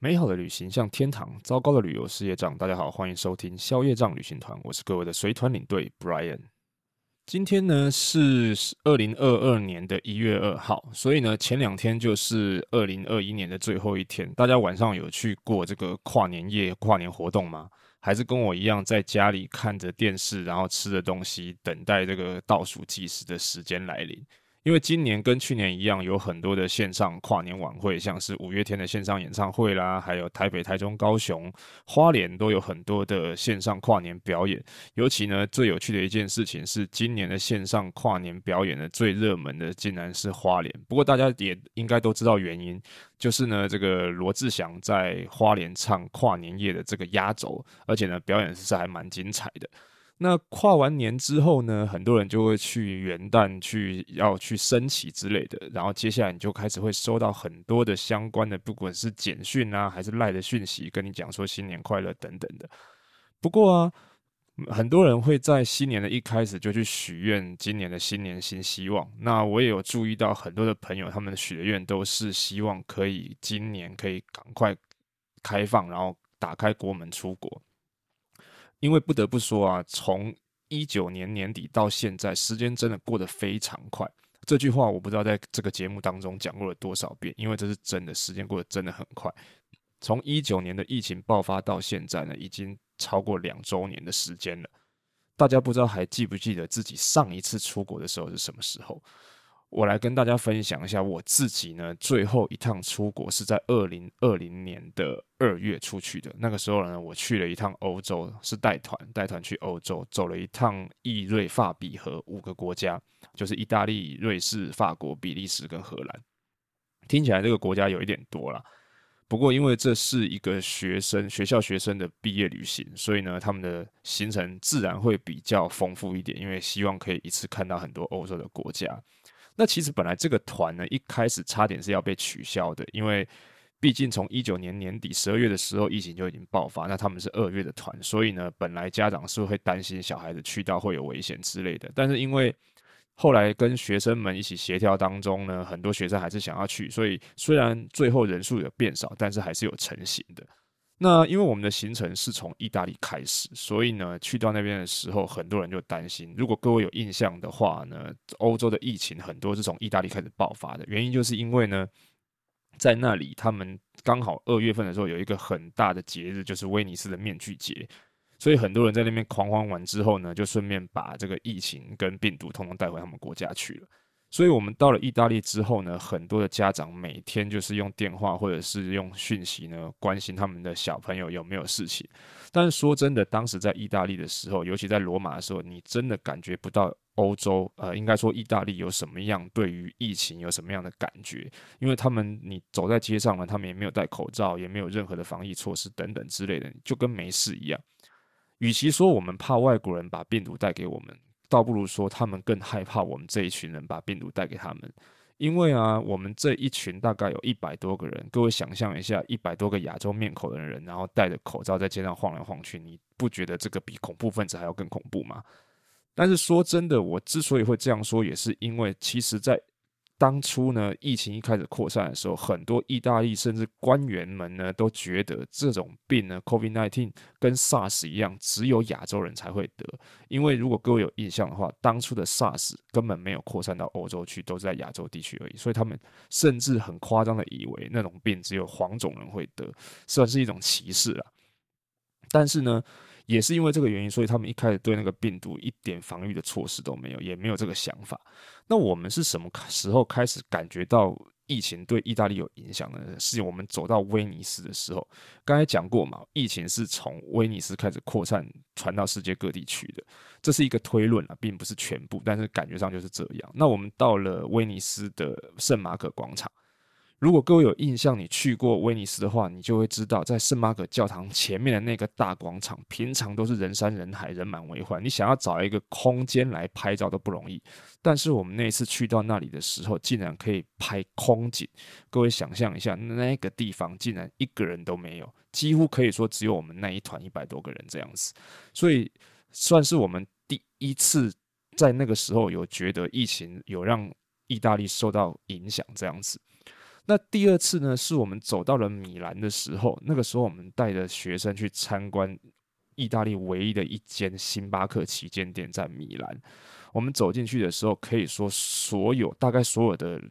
美好的旅行像天堂，糟糕的旅游是业障。大家好，欢迎收听消业障旅行团，我是各位的随团领队 Brian。今天呢是二零二二年的一月二号，所以呢前两天就是二零二一年的最后一天。大家晚上有去过这个跨年夜、跨年活动吗？还是跟我一样在家里看着电视，然后吃着东西，等待这个倒数计时的时间来临？因为今年跟去年一样，有很多的线上跨年晚会，像是五月天的线上演唱会啦，还有台北、台中、高雄、花莲都有很多的线上跨年表演。尤其呢，最有趣的一件事情是，今年的线上跨年表演的，最热门的竟然是花莲。不过大家也应该都知道原因，就是呢，这个罗志祥在花莲唱跨年夜的这个压轴，而且呢，表演是还蛮精彩的。那跨完年之后呢，很多人就会去元旦去要去升旗之类的，然后接下来你就开始会收到很多的相关的，不管是简讯啊，还是赖的讯息，跟你讲说新年快乐等等的。不过啊，很多人会在新年的一开始就去许愿，今年的新年新希望。那我也有注意到很多的朋友，他们许的愿都是希望可以今年可以赶快开放，然后打开国门出国。因为不得不说啊，从一九年年底到现在，时间真的过得非常快。这句话我不知道在这个节目当中讲过了多少遍，因为这是真的，时间过得真的很快。从一九年的疫情爆发到现在呢，已经超过两周年的时间了。大家不知道还记不记得自己上一次出国的时候是什么时候？我来跟大家分享一下我自己呢，最后一趟出国是在二零二零年的二月出去的。那个时候呢，我去了一趟欧洲，是带团，带团去欧洲，走了一趟意瑞法比荷五个国家，就是意大利、瑞士、法国、比利时跟荷兰。听起来这个国家有一点多啦，不过因为这是一个学生学校学生的毕业旅行，所以呢，他们的行程自然会比较丰富一点，因为希望可以一次看到很多欧洲的国家。那其实本来这个团呢，一开始差点是要被取消的，因为毕竟从一九年年底十二月的时候，疫情就已经爆发。那他们是二月的团，所以呢，本来家长是会担心小孩子去到会有危险之类的。但是因为后来跟学生们一起协调当中呢，很多学生还是想要去，所以虽然最后人数有变少，但是还是有成型的。那因为我们的行程是从意大利开始，所以呢，去到那边的时候，很多人就担心。如果各位有印象的话呢，欧洲的疫情很多是从意大利开始爆发的，原因就是因为呢，在那里他们刚好二月份的时候有一个很大的节日，就是威尼斯的面具节，所以很多人在那边狂欢完之后呢，就顺便把这个疫情跟病毒通通带回他们国家去了。所以，我们到了意大利之后呢，很多的家长每天就是用电话或者是用讯息呢，关心他们的小朋友有没有事情。但是说真的，当时在意大利的时候，尤其在罗马的时候，你真的感觉不到欧洲，呃，应该说意大利有什么样对于疫情有什么样的感觉，因为他们你走在街上呢，他们也没有戴口罩，也没有任何的防疫措施等等之类的，就跟没事一样。与其说我们怕外国人把病毒带给我们。倒不如说，他们更害怕我们这一群人把病毒带给他们，因为啊，我们这一群大概有一百多个人，各位想象一下，一百多个亚洲面孔的人，然后戴着口罩在街上晃来晃去，你不觉得这个比恐怖分子还要更恐怖吗？但是说真的，我之所以会这样说，也是因为其实，在当初呢，疫情一开始扩散的时候，很多意大利甚至官员们呢都觉得这种病呢，COVID-19 跟 SARS 一样，只有亚洲人才会得。因为如果各位有印象的话，当初的 SARS 根本没有扩散到欧洲去，都是在亚洲地区而已。所以他们甚至很夸张的以为那种病只有黄种人会得，算是一种歧视了。但是呢，也是因为这个原因，所以他们一开始对那个病毒一点防御的措施都没有，也没有这个想法。那我们是什么时候开始感觉到疫情对意大利有影响呢？是我们走到威尼斯的时候。刚才讲过嘛，疫情是从威尼斯开始扩散，传到世界各地去的。这是一个推论啊，并不是全部，但是感觉上就是这样。那我们到了威尼斯的圣马可广场。如果各位有印象，你去过威尼斯的话，你就会知道，在圣马可教堂前面的那个大广场，平常都是人山人海、人满为患，你想要找一个空间来拍照都不容易。但是我们那一次去到那里的时候，竟然可以拍空景。各位想象一下，那个地方竟然一个人都没有，几乎可以说只有我们那一团一百多个人这样子。所以算是我们第一次在那个时候有觉得疫情有让意大利受到影响这样子。那第二次呢，是我们走到了米兰的时候，那个时候我们带着学生去参观意大利唯一的一间星巴克旗舰店，在米兰。我们走进去的时候，可以说所有大概所有的。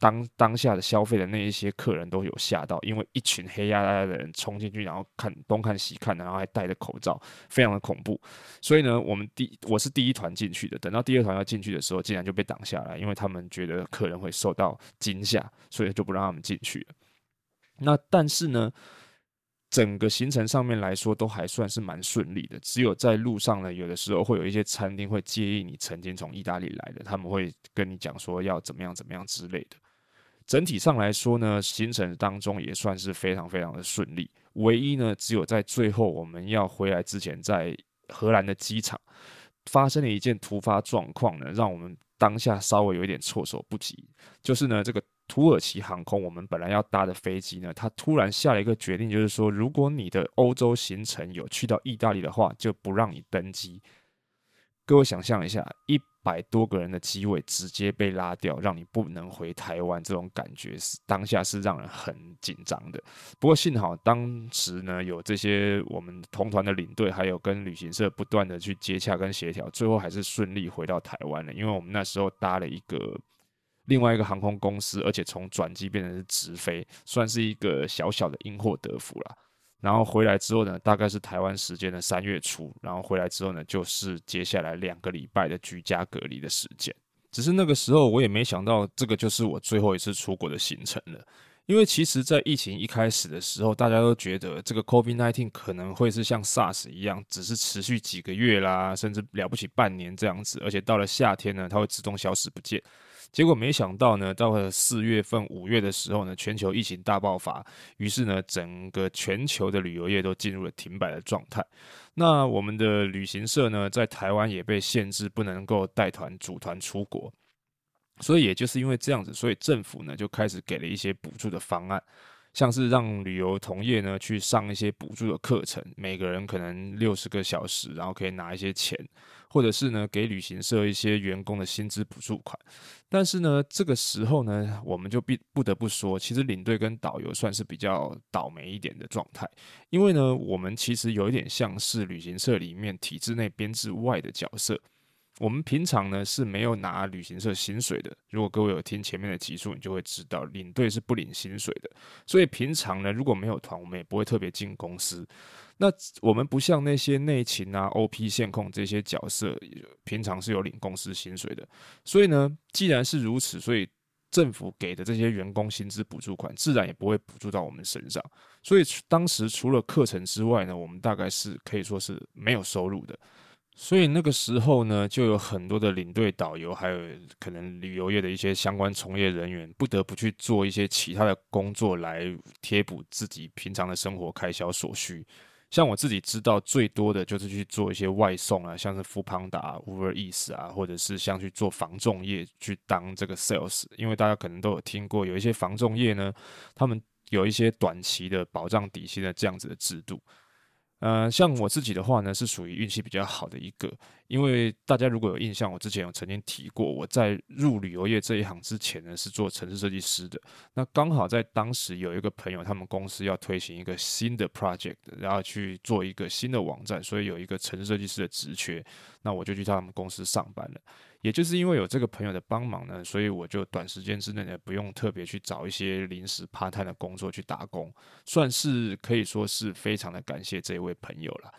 当当下的消费的那一些客人都有吓到，因为一群黑压压的人冲进去，然后看东看西看，然后还戴着口罩，非常的恐怖。所以呢，我们第我是第一团进去的，等到第二团要进去的时候，竟然就被挡下来，因为他们觉得客人会受到惊吓，所以就不让他们进去了。那但是呢，整个行程上面来说都还算是蛮顺利的，只有在路上呢，有的时候会有一些餐厅会介意你曾经从意大利来的，他们会跟你讲说要怎么样怎么样之类的。整体上来说呢，行程当中也算是非常非常的顺利。唯一呢，只有在最后我们要回来之前，在荷兰的机场发生了一件突发状况呢，让我们当下稍微有一点措手不及。就是呢，这个土耳其航空我们本来要搭的飞机呢，它突然下了一个决定，就是说，如果你的欧洲行程有去到意大利的话，就不让你登机。各位想象一下，一百多个人的机位直接被拉掉，让你不能回台湾，这种感觉是当下是让人很紧张的。不过幸好当时呢，有这些我们同团的领队，还有跟旅行社不断的去接洽跟协调，最后还是顺利回到台湾了。因为我们那时候搭了一个另外一个航空公司，而且从转机变成是直飞，算是一个小小的因祸得福了。然后回来之后呢，大概是台湾时间的三月初。然后回来之后呢，就是接下来两个礼拜的居家隔离的时间。只是那个时候我也没想到，这个就是我最后一次出国的行程了。因为其实，在疫情一开始的时候，大家都觉得这个 COVID-19 可能会是像 SARS 一样，只是持续几个月啦，甚至了不起半年这样子。而且到了夏天呢，它会自动消失不见。结果没想到呢，到了四月份、五月的时候呢，全球疫情大爆发，于是呢，整个全球的旅游业都进入了停摆的状态。那我们的旅行社呢，在台湾也被限制，不能够带团组团出国。所以也就是因为这样子，所以政府呢就开始给了一些补助的方案，像是让旅游同业呢去上一些补助的课程，每个人可能六十个小时，然后可以拿一些钱。或者是呢，给旅行社一些员工的薪资补助款，但是呢，这个时候呢，我们就必不得不说，其实领队跟导游算是比较倒霉一点的状态，因为呢，我们其实有一点像是旅行社里面体制内编制外的角色，我们平常呢是没有拿旅行社薪水的。如果各位有听前面的集数，你就会知道，领队是不领薪水的，所以平常呢，如果没有团，我们也不会特别进公司。那我们不像那些内勤啊、OP 线控这些角色，平常是有领公司薪水的。所以呢，既然是如此，所以政府给的这些员工薪资补助款，自然也不会补助到我们身上。所以当时除了课程之外呢，我们大概是可以说是没有收入的。所以那个时候呢，就有很多的领队、导游，还有可能旅游业的一些相关从业人员，不得不去做一些其他的工作来贴补自己平常的生活开销所需。像我自己知道最多的就是去做一些外送啊，像是 Foodpanda、Uber Eats 啊，或者是像去做防重业去当这个 sales，因为大家可能都有听过，有一些防重业呢，他们有一些短期的保障底薪的这样子的制度。呃，像我自己的话呢，是属于运气比较好的一个，因为大家如果有印象，我之前有曾经提过，我在入旅游业这一行之前呢，是做城市设计师的。那刚好在当时有一个朋友，他们公司要推行一个新的 project，然后去做一个新的网站，所以有一个城市设计师的职缺，那我就去他们公司上班了。也就是因为有这个朋友的帮忙呢，所以我就短时间之内呢，不用特别去找一些临时 part time 的工作去打工，算是可以说是非常的感谢这一位朋友了。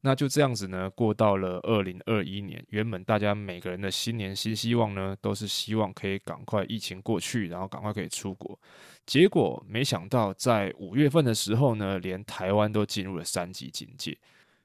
那就这样子呢，过到了二零二一年，原本大家每个人的新年新希望呢，都是希望可以赶快疫情过去，然后赶快可以出国。结果没想到在五月份的时候呢，连台湾都进入了三级警戒。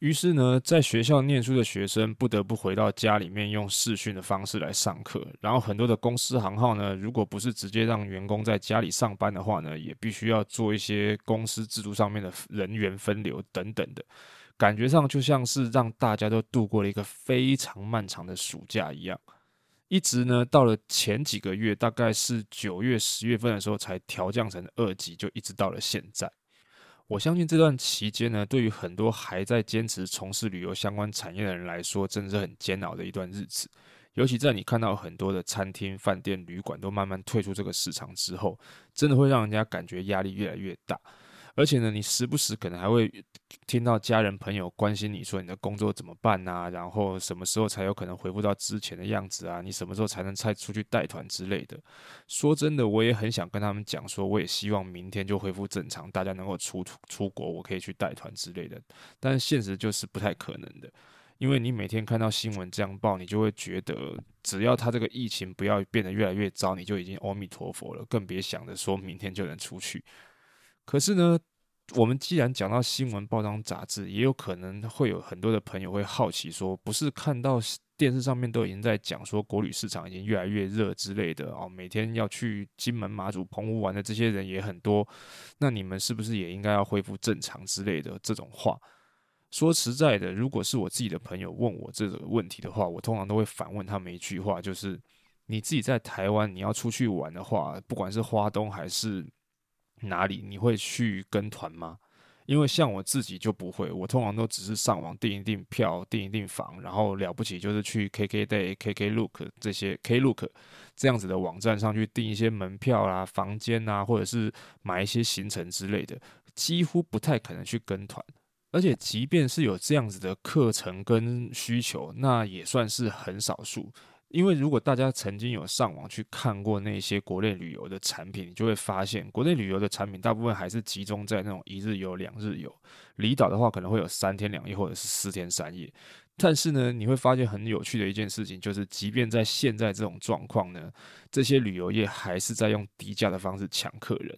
于是呢，在学校念书的学生不得不回到家里面用视讯的方式来上课。然后很多的公司行号呢，如果不是直接让员工在家里上班的话呢，也必须要做一些公司制度上面的人员分流等等的。感觉上就像是让大家都度过了一个非常漫长的暑假一样。一直呢，到了前几个月，大概是九月、十月份的时候才调降成二级，就一直到了现在。我相信这段期间呢，对于很多还在坚持从事旅游相关产业的人来说，真的是很煎熬的一段日子。尤其在你看到很多的餐厅、饭店、旅馆都慢慢退出这个市场之后，真的会让人家感觉压力越来越大。而且呢，你时不时可能还会听到家人朋友关心你说你的工作怎么办啊，然后什么时候才有可能恢复到之前的样子啊？你什么时候才能再出去带团之类的？说真的，我也很想跟他们讲说，我也希望明天就恢复正常，大家能够出出国，我可以去带团之类的。但现实就是不太可能的，因为你每天看到新闻这样报，你就会觉得只要他这个疫情不要变得越来越糟，你就已经阿弥陀佛了，更别想着说明天就能出去。可是呢，我们既然讲到新闻、报章、杂志，也有可能会有很多的朋友会好奇说，不是看到电视上面都已经在讲说国旅市场已经越来越热之类的哦，每天要去金门、马祖、澎湖玩的这些人也很多，那你们是不是也应该要恢复正常之类的这种话？说实在的，如果是我自己的朋友问我这个问题的话，我通常都会反问他们一句话，就是你自己在台湾，你要出去玩的话，不管是花东还是哪里你会去跟团吗？因为像我自己就不会，我通常都只是上网订一订票、订一订房，然后了不起就是去 KKday、KKlook 这些 Klook 这样子的网站上去订一些门票啦、房间啊，或者是买一些行程之类的，几乎不太可能去跟团。而且即便是有这样子的课程跟需求，那也算是很少数。因为如果大家曾经有上网去看过那些国内旅游的产品，你就会发现，国内旅游的产品大部分还是集中在那种一日游、两日游。离岛的话，可能会有三天两夜或者是四天三夜。但是呢，你会发现很有趣的一件事情，就是即便在现在这种状况呢，这些旅游业还是在用低价的方式抢客人，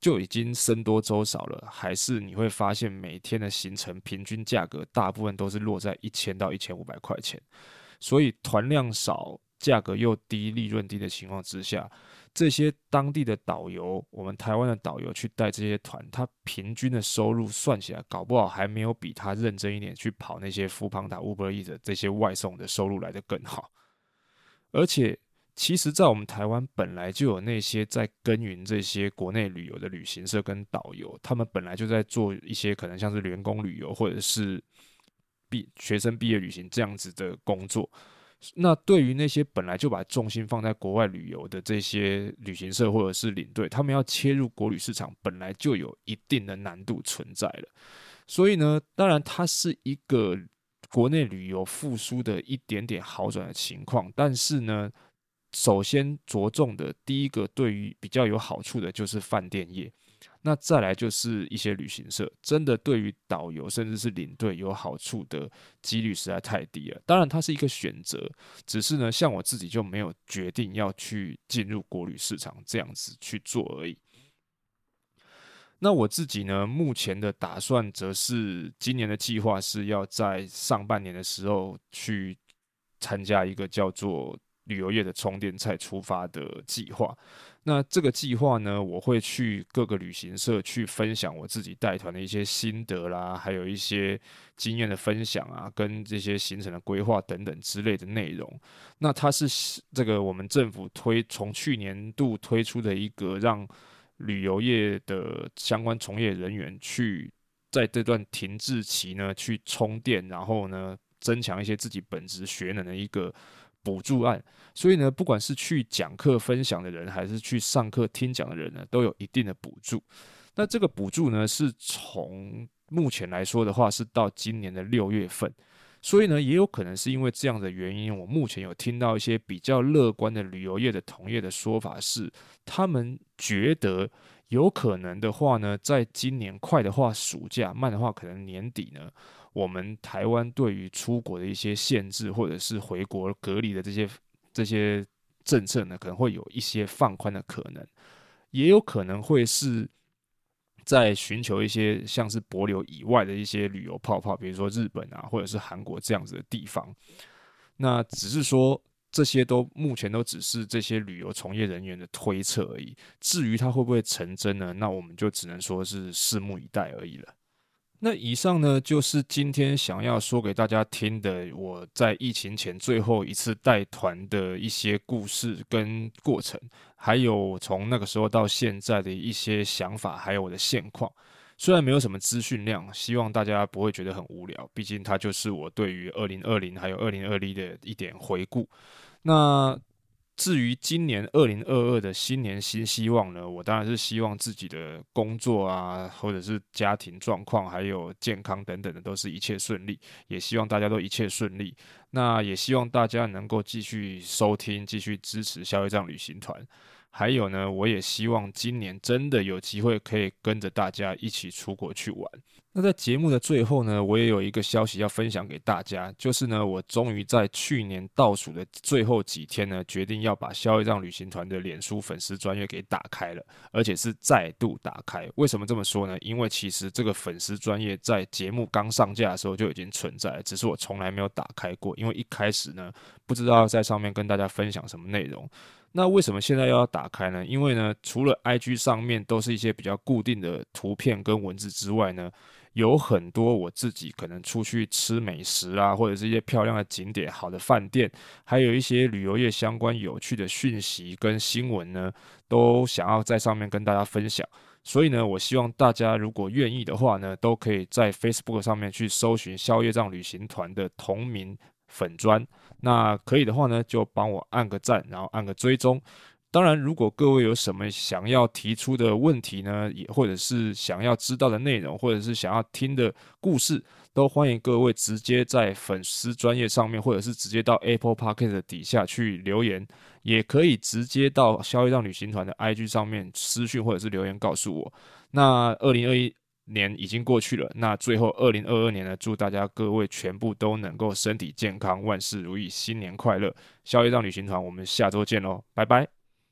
就已经僧多粥少了。还是你会发现，每天的行程平均价格大部分都是落在一千到一千五百块钱。所以团量少、价格又低、利润低的情况之下，这些当地的导游，我们台湾的导游去带这些团，他平均的收入算起来，搞不好还没有比他认真一点去跑那些 Foodpanda、Uber E 的这些外送的收入来得更好。而且，其实，在我们台湾本来就有那些在耕耘这些国内旅游的旅行社跟导游，他们本来就在做一些可能像是员工旅游或者是。毕学生毕业旅行这样子的工作，那对于那些本来就把重心放在国外旅游的这些旅行社或者是领队，他们要切入国旅市场，本来就有一定的难度存在了。所以呢，当然它是一个国内旅游复苏的一点点好转的情况，但是呢，首先着重的第一个对于比较有好处的就是饭店业。那再来就是一些旅行社，真的对于导游甚至是领队有好处的几率实在太低了。当然，它是一个选择，只是呢，像我自己就没有决定要去进入国旅市场这样子去做而已。那我自己呢，目前的打算则是今年的计划是要在上半年的时候去参加一个叫做旅游业的充电菜出发的计划。那这个计划呢，我会去各个旅行社去分享我自己带团的一些心得啦，还有一些经验的分享啊，跟这些行程的规划等等之类的内容。那它是这个我们政府推从去年度推出的一个让旅游业的相关从业人员去在这段停滞期呢去充电，然后呢增强一些自己本职学能的一个。补助案，所以呢，不管是去讲课分享的人，还是去上课听讲的人呢，都有一定的补助。那这个补助呢，是从目前来说的话，是到今年的六月份。所以呢，也有可能是因为这样的原因，我目前有听到一些比较乐观的旅游业的同业的说法是，他们觉得有可能的话呢，在今年快的话暑假，慢的话可能年底呢。我们台湾对于出国的一些限制，或者是回国隔离的这些这些政策呢，可能会有一些放宽的可能，也有可能会是在寻求一些像是博流以外的一些旅游泡泡，比如说日本啊，或者是韩国这样子的地方。那只是说这些都目前都只是这些旅游从业人员的推测而已。至于它会不会成真呢？那我们就只能说是拭目以待而已了。那以上呢，就是今天想要说给大家听的，我在疫情前最后一次带团的一些故事跟过程，还有从那个时候到现在的一些想法，还有我的现况。虽然没有什么资讯量，希望大家不会觉得很无聊，毕竟它就是我对于二零二零还有二零二一的一点回顾。那至于今年二零二二的新年新希望呢，我当然是希望自己的工作啊，或者是家庭状况，还有健康等等的，都是一切顺利。也希望大家都一切顺利。那也希望大家能够继续收听，继续支持消业障旅行团。还有呢，我也希望今年真的有机会可以跟着大家一起出国去玩。那在节目的最后呢，我也有一个消息要分享给大家，就是呢，我终于在去年倒数的最后几天呢，决定要把消业障旅行团的脸书粉丝专业给打开了，而且是再度打开。为什么这么说呢？因为其实这个粉丝专业在节目刚上架的时候就已经存在，只是我从来没有打开过，因为一开始呢，不知道在上面跟大家分享什么内容。那为什么现在又要打开呢？因为呢，除了 IG 上面都是一些比较固定的图片跟文字之外呢，有很多我自己可能出去吃美食啊，或者是一些漂亮的景点、好的饭店，还有一些旅游业相关有趣的讯息跟新闻呢，都想要在上面跟大家分享。所以呢，我希望大家如果愿意的话呢，都可以在 Facebook 上面去搜寻消业障旅行团的同名粉砖。那可以的话呢，就帮我按个赞，然后按个追踪。当然，如果各位有什么想要提出的问题呢，也或者是想要知道的内容，或者是想要听的故事，都欢迎各位直接在粉丝专页上面，或者是直接到 Apple Podcast 底下去留言，也可以直接到消业障旅行团的 IG 上面私讯或者是留言告诉我。那二零二一年已经过去了，那最后二零二二年呢，祝大家各位全部都能够身体健康，万事如意，新年快乐！消业障旅行团，我们下周见喽，拜拜。